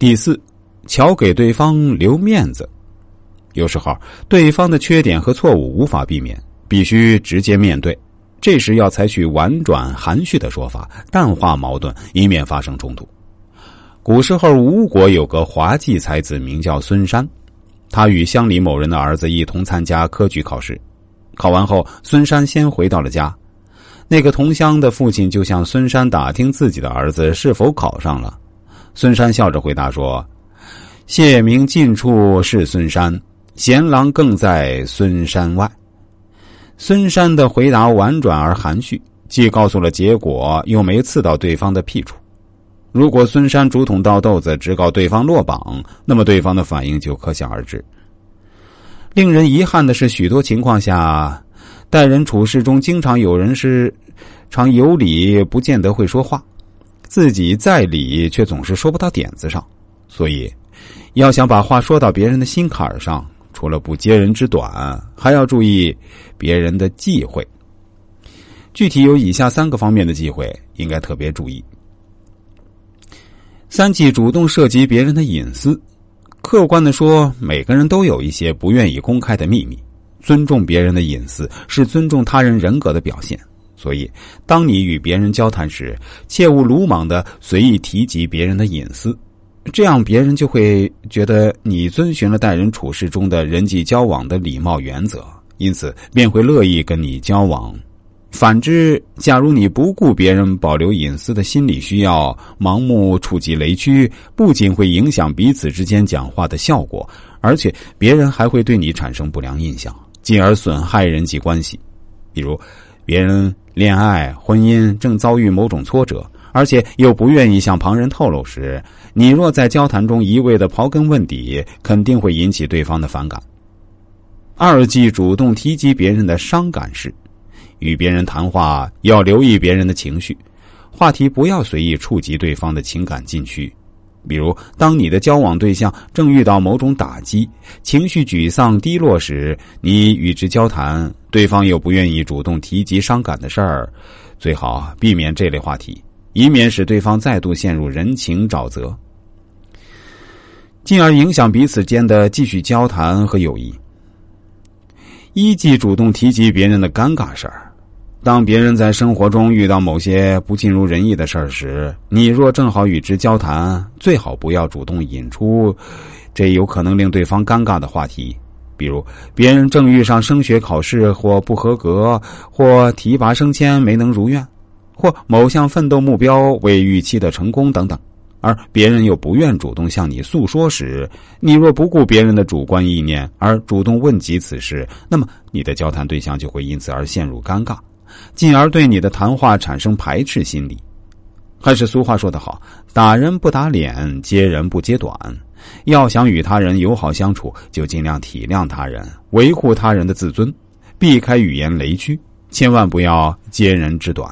第四，巧给对方留面子。有时候，对方的缺点和错误无法避免，必须直接面对。这时要采取婉转含蓄的说法，淡化矛盾，以免发生冲突。古时候，吴国有个滑稽才子，名叫孙山。他与乡里某人的儿子一同参加科举考试。考完后，孙山先回到了家。那个同乡的父亲就向孙山打听自己的儿子是否考上了。孙山笑着回答说：“谢明近处是孙山。”贤郎更在孙山外。孙山的回答婉转而含蓄，既告诉了结果，又没刺到对方的屁处。如果孙山竹筒倒豆子，直告对方落榜，那么对方的反应就可想而知。令人遗憾的是，许多情况下，待人处事中，经常有人是常有理，不见得会说话；自己在理，却总是说不到点子上。所以，要想把话说到别人的心坎上。除了不揭人之短，还要注意别人的忌讳。具体有以下三个方面的忌讳，应该特别注意：三忌主动涉及别人的隐私。客观的说，每个人都有一些不愿意公开的秘密。尊重别人的隐私是尊重他人人格的表现。所以，当你与别人交谈时，切勿鲁莽的随意提及别人的隐私。这样，别人就会觉得你遵循了待人处事中的人际交往的礼貌原则，因此便会乐意跟你交往。反之，假如你不顾别人保留隐私的心理需要，盲目触及雷区，不仅会影响彼此之间讲话的效果，而且别人还会对你产生不良印象，进而损害人际关系。比如，别人恋爱、婚姻正遭遇某种挫折。而且又不愿意向旁人透露时，你若在交谈中一味的刨根问底，肯定会引起对方的反感。二忌主动提及别人的伤感事，与别人谈话要留意别人的情绪，话题不要随意触及对方的情感禁区。比如，当你的交往对象正遇到某种打击，情绪沮丧低落时，你与之交谈，对方又不愿意主动提及伤感的事儿，最好避免这类话题。以免使对方再度陷入人情沼泽，进而影响彼此间的继续交谈和友谊。一忌主动提及别人的尴尬事儿。当别人在生活中遇到某些不尽如人意的事儿时，你若正好与之交谈，最好不要主动引出这有可能令对方尴尬的话题。比如，别人正遇上升学考试或不合格，或提拔升迁没能如愿。或某项奋斗目标未预期的成功等等，而别人又不愿主动向你诉说时，你若不顾别人的主观意念而主动问及此事，那么你的交谈对象就会因此而陷入尴尬，进而对你的谈话产生排斥心理。还是俗话说得好：“打人不打脸，揭人不揭短。”要想与他人友好相处，就尽量体谅他人，维护他人的自尊，避开语言雷区，千万不要揭人之短。